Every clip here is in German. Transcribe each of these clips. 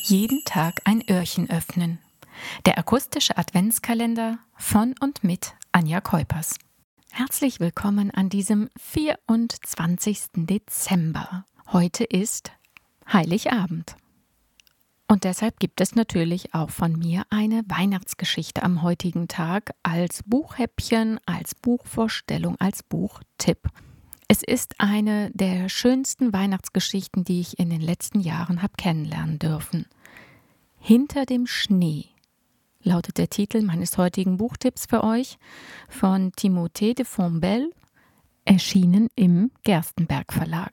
Jeden Tag ein Öhrchen öffnen. Der akustische Adventskalender von und mit Anja Keupers. Herzlich willkommen an diesem 24. Dezember. Heute ist Heiligabend. Und deshalb gibt es natürlich auch von mir eine Weihnachtsgeschichte am heutigen Tag als Buchhäppchen, als Buchvorstellung, als Buchtipp. Es ist eine der schönsten Weihnachtsgeschichten, die ich in den letzten Jahren habe kennenlernen dürfen. Hinter dem Schnee lautet der Titel meines heutigen Buchtipps für euch von Timothée de Fontbelle, erschienen im Gerstenberg Verlag.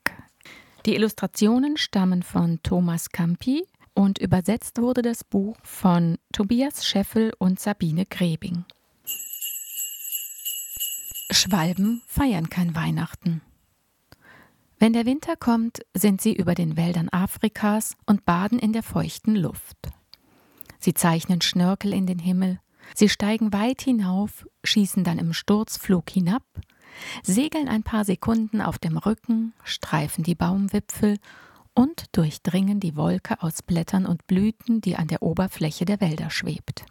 Die Illustrationen stammen von Thomas Campi und übersetzt wurde das Buch von Tobias Scheffel und Sabine Grebing. Schwalben feiern kein Weihnachten. Wenn der Winter kommt, sind sie über den Wäldern Afrikas und baden in der feuchten Luft. Sie zeichnen Schnörkel in den Himmel, sie steigen weit hinauf, schießen dann im Sturzflug hinab, segeln ein paar Sekunden auf dem Rücken, streifen die Baumwipfel und durchdringen die Wolke aus Blättern und Blüten, die an der Oberfläche der Wälder schwebt.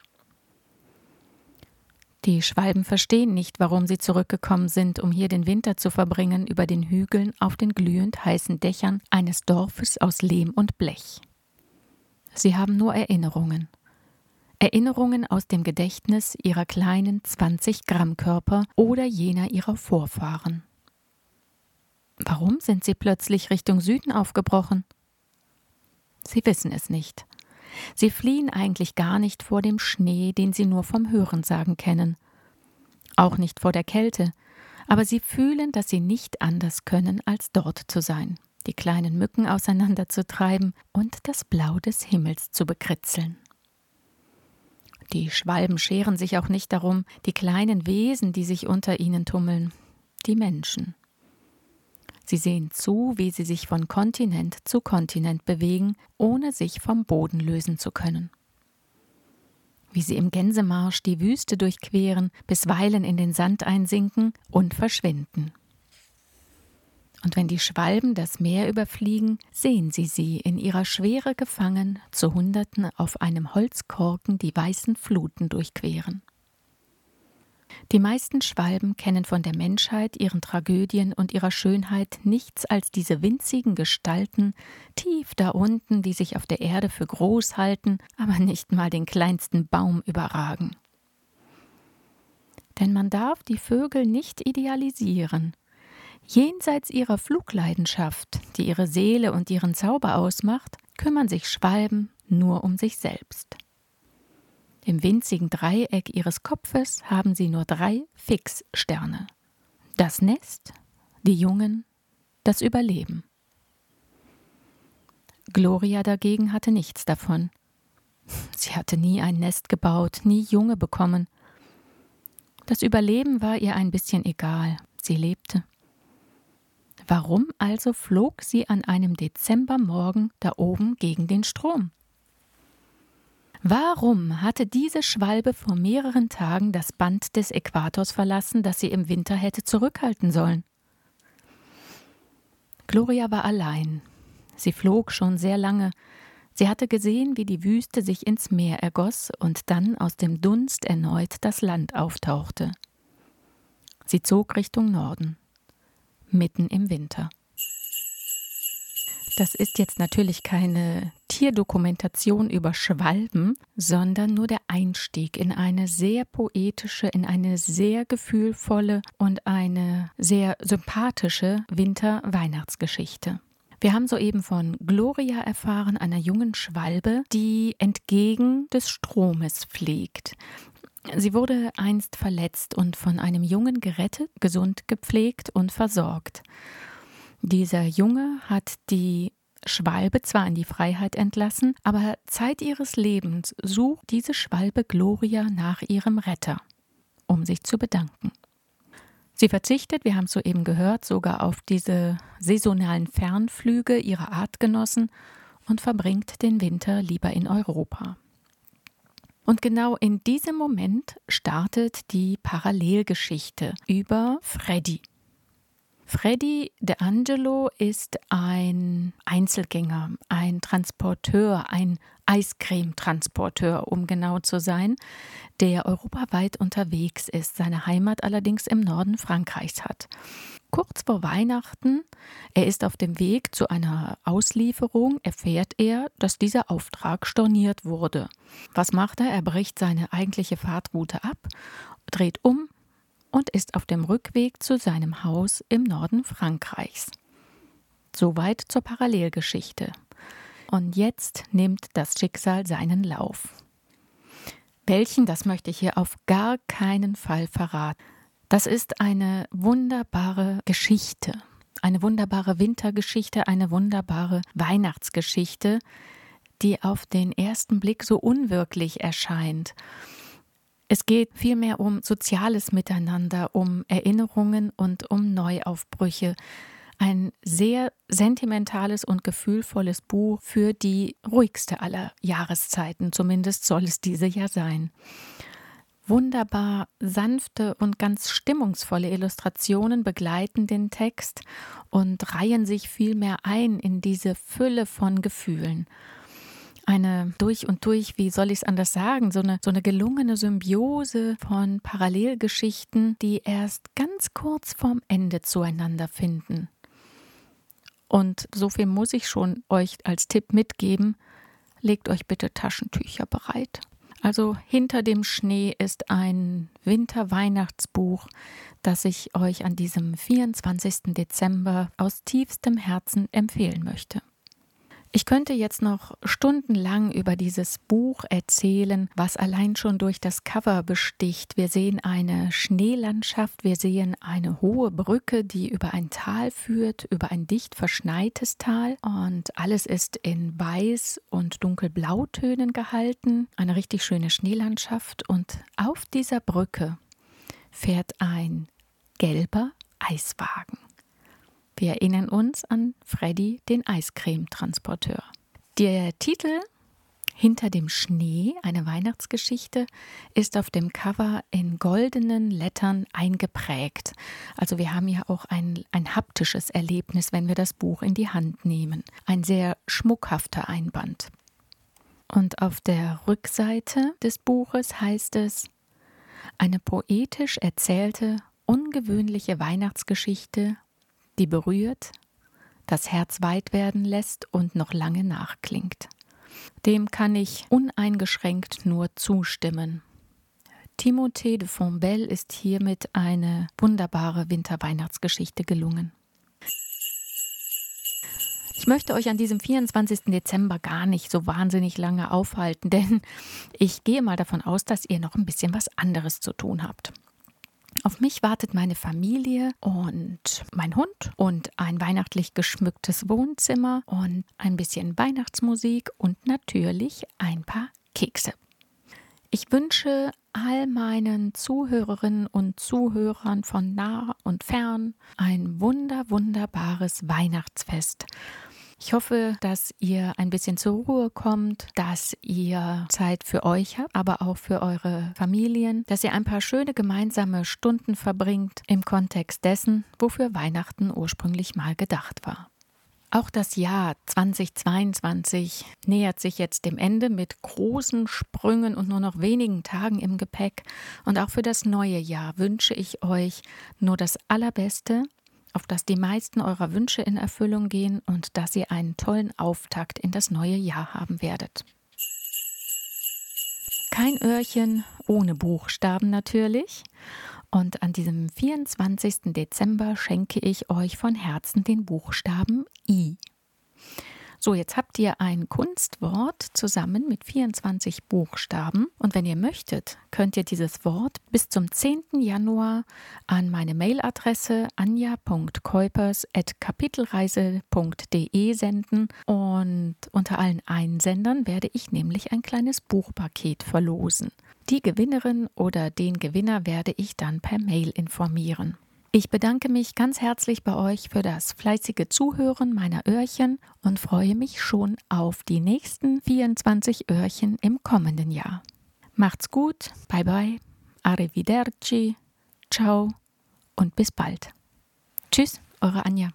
Die Schwalben verstehen nicht, warum sie zurückgekommen sind, um hier den Winter zu verbringen über den Hügeln auf den glühend heißen Dächern eines Dorfes aus Lehm und Blech. Sie haben nur Erinnerungen. Erinnerungen aus dem Gedächtnis ihrer kleinen 20 Gramm Körper oder jener ihrer Vorfahren. Warum sind sie plötzlich Richtung Süden aufgebrochen? Sie wissen es nicht. Sie fliehen eigentlich gar nicht vor dem Schnee, den sie nur vom Hörensagen kennen. Auch nicht vor der Kälte, aber sie fühlen, dass sie nicht anders können, als dort zu sein, die kleinen Mücken auseinanderzutreiben und das Blau des Himmels zu bekritzeln. Die Schwalben scheren sich auch nicht darum, die kleinen Wesen, die sich unter ihnen tummeln, die Menschen. Sie sehen zu, wie sie sich von Kontinent zu Kontinent bewegen, ohne sich vom Boden lösen zu können. Wie sie im Gänsemarsch die Wüste durchqueren, bisweilen in den Sand einsinken und verschwinden. Und wenn die Schwalben das Meer überfliegen, sehen sie sie in ihrer Schwere gefangen zu Hunderten auf einem Holzkorken die weißen Fluten durchqueren. Die meisten Schwalben kennen von der Menschheit, ihren Tragödien und ihrer Schönheit nichts als diese winzigen Gestalten tief da unten, die sich auf der Erde für groß halten, aber nicht mal den kleinsten Baum überragen. Denn man darf die Vögel nicht idealisieren. Jenseits ihrer Flugleidenschaft, die ihre Seele und ihren Zauber ausmacht, kümmern sich Schwalben nur um sich selbst. Im winzigen Dreieck ihres Kopfes haben sie nur drei Fixsterne. Das Nest, die Jungen, das Überleben. Gloria dagegen hatte nichts davon. Sie hatte nie ein Nest gebaut, nie Junge bekommen. Das Überleben war ihr ein bisschen egal, sie lebte. Warum also flog sie an einem Dezembermorgen da oben gegen den Strom? Warum hatte diese Schwalbe vor mehreren Tagen das Band des Äquators verlassen, das sie im Winter hätte zurückhalten sollen? Gloria war allein. Sie flog schon sehr lange. Sie hatte gesehen, wie die Wüste sich ins Meer ergoss und dann aus dem Dunst erneut das Land auftauchte. Sie zog Richtung Norden, mitten im Winter. Das ist jetzt natürlich keine Tierdokumentation über Schwalben, sondern nur der Einstieg in eine sehr poetische, in eine sehr gefühlvolle und eine sehr sympathische Winter-Weihnachtsgeschichte. Wir haben soeben von Gloria erfahren, einer jungen Schwalbe, die entgegen des Stromes fliegt. Sie wurde einst verletzt und von einem Jungen gerettet, gesund gepflegt und versorgt. Dieser Junge hat die Schwalbe zwar in die Freiheit entlassen, aber Zeit ihres Lebens sucht diese Schwalbe Gloria nach ihrem Retter, um sich zu bedanken. Sie verzichtet, wir haben es soeben gehört, sogar auf diese saisonalen Fernflüge ihrer Artgenossen und verbringt den Winter lieber in Europa. Und genau in diesem Moment startet die Parallelgeschichte über Freddy. Freddy De Angelo ist ein Einzelgänger, ein Transporteur, ein Eiscreme-Transporteur, um genau zu sein, der europaweit unterwegs ist, seine Heimat allerdings im Norden Frankreichs hat. Kurz vor Weihnachten, er ist auf dem Weg zu einer Auslieferung, erfährt er, dass dieser Auftrag storniert wurde. Was macht er? Er bricht seine eigentliche Fahrtroute ab, dreht um und ist auf dem Rückweg zu seinem Haus im Norden Frankreichs. Soweit zur Parallelgeschichte. Und jetzt nimmt das Schicksal seinen Lauf. Welchen, das möchte ich hier auf gar keinen Fall verraten. Das ist eine wunderbare Geschichte, eine wunderbare Wintergeschichte, eine wunderbare Weihnachtsgeschichte, die auf den ersten Blick so unwirklich erscheint. Es geht vielmehr um soziales Miteinander, um Erinnerungen und um Neuaufbrüche. Ein sehr sentimentales und gefühlvolles Buch für die ruhigste aller Jahreszeiten, zumindest soll es diese ja sein. Wunderbar sanfte und ganz stimmungsvolle Illustrationen begleiten den Text und reihen sich vielmehr ein in diese Fülle von Gefühlen eine durch und durch, wie soll ich es anders sagen, so eine, so eine gelungene Symbiose von Parallelgeschichten, die erst ganz kurz vorm Ende zueinander finden. Und so viel muss ich schon euch als Tipp mitgeben. Legt euch bitte Taschentücher bereit. Also hinter dem Schnee ist ein Winter-Weihnachtsbuch, das ich euch an diesem 24. Dezember aus tiefstem Herzen empfehlen möchte. Ich könnte jetzt noch stundenlang über dieses Buch erzählen, was allein schon durch das Cover besticht. Wir sehen eine Schneelandschaft, wir sehen eine hohe Brücke, die über ein Tal führt, über ein dicht verschneites Tal und alles ist in weiß und dunkelblautönen gehalten. Eine richtig schöne Schneelandschaft und auf dieser Brücke fährt ein gelber Eiswagen. Wir erinnern uns an Freddy, den Eiscremetransporteur. Der Titel Hinter dem Schnee, eine Weihnachtsgeschichte, ist auf dem Cover in goldenen Lettern eingeprägt. Also wir haben ja auch ein, ein haptisches Erlebnis, wenn wir das Buch in die Hand nehmen. Ein sehr schmuckhafter Einband. Und auf der Rückseite des Buches heißt es eine poetisch erzählte, ungewöhnliche Weihnachtsgeschichte die berührt, das Herz weit werden lässt und noch lange nachklingt. Dem kann ich uneingeschränkt nur zustimmen. Timothée de Fontbelle ist hiermit eine wunderbare Winterweihnachtsgeschichte gelungen. Ich möchte euch an diesem 24. Dezember gar nicht so wahnsinnig lange aufhalten, denn ich gehe mal davon aus, dass ihr noch ein bisschen was anderes zu tun habt. Auf mich wartet meine Familie und mein Hund und ein weihnachtlich geschmücktes Wohnzimmer und ein bisschen Weihnachtsmusik und natürlich ein paar Kekse. Ich wünsche all meinen Zuhörerinnen und Zuhörern von nah und fern ein wunder, wunderbares Weihnachtsfest ich hoffe, dass ihr ein bisschen zur Ruhe kommt, dass ihr Zeit für euch habt, aber auch für eure Familien, dass ihr ein paar schöne gemeinsame Stunden verbringt im Kontext dessen, wofür Weihnachten ursprünglich mal gedacht war. Auch das Jahr 2022 nähert sich jetzt dem Ende mit großen Sprüngen und nur noch wenigen Tagen im Gepäck. Und auch für das neue Jahr wünsche ich euch nur das Allerbeste auf dass die meisten eurer Wünsche in Erfüllung gehen und dass ihr einen tollen Auftakt in das neue Jahr haben werdet. Kein Öhrchen ohne Buchstaben natürlich. Und an diesem 24. Dezember schenke ich euch von Herzen den Buchstaben I. So, jetzt habt ihr ein Kunstwort zusammen mit 24 Buchstaben. Und wenn ihr möchtet, könnt ihr dieses Wort bis zum 10. Januar an meine Mailadresse anja.keupers.kapitelreise.de senden. Und unter allen Einsendern werde ich nämlich ein kleines Buchpaket verlosen. Die Gewinnerin oder den Gewinner werde ich dann per Mail informieren. Ich bedanke mich ganz herzlich bei euch für das fleißige Zuhören meiner Öhrchen und freue mich schon auf die nächsten 24 Öhrchen im kommenden Jahr. Macht's gut, bye bye, arrivederci, ciao und bis bald. Tschüss Eure Anja.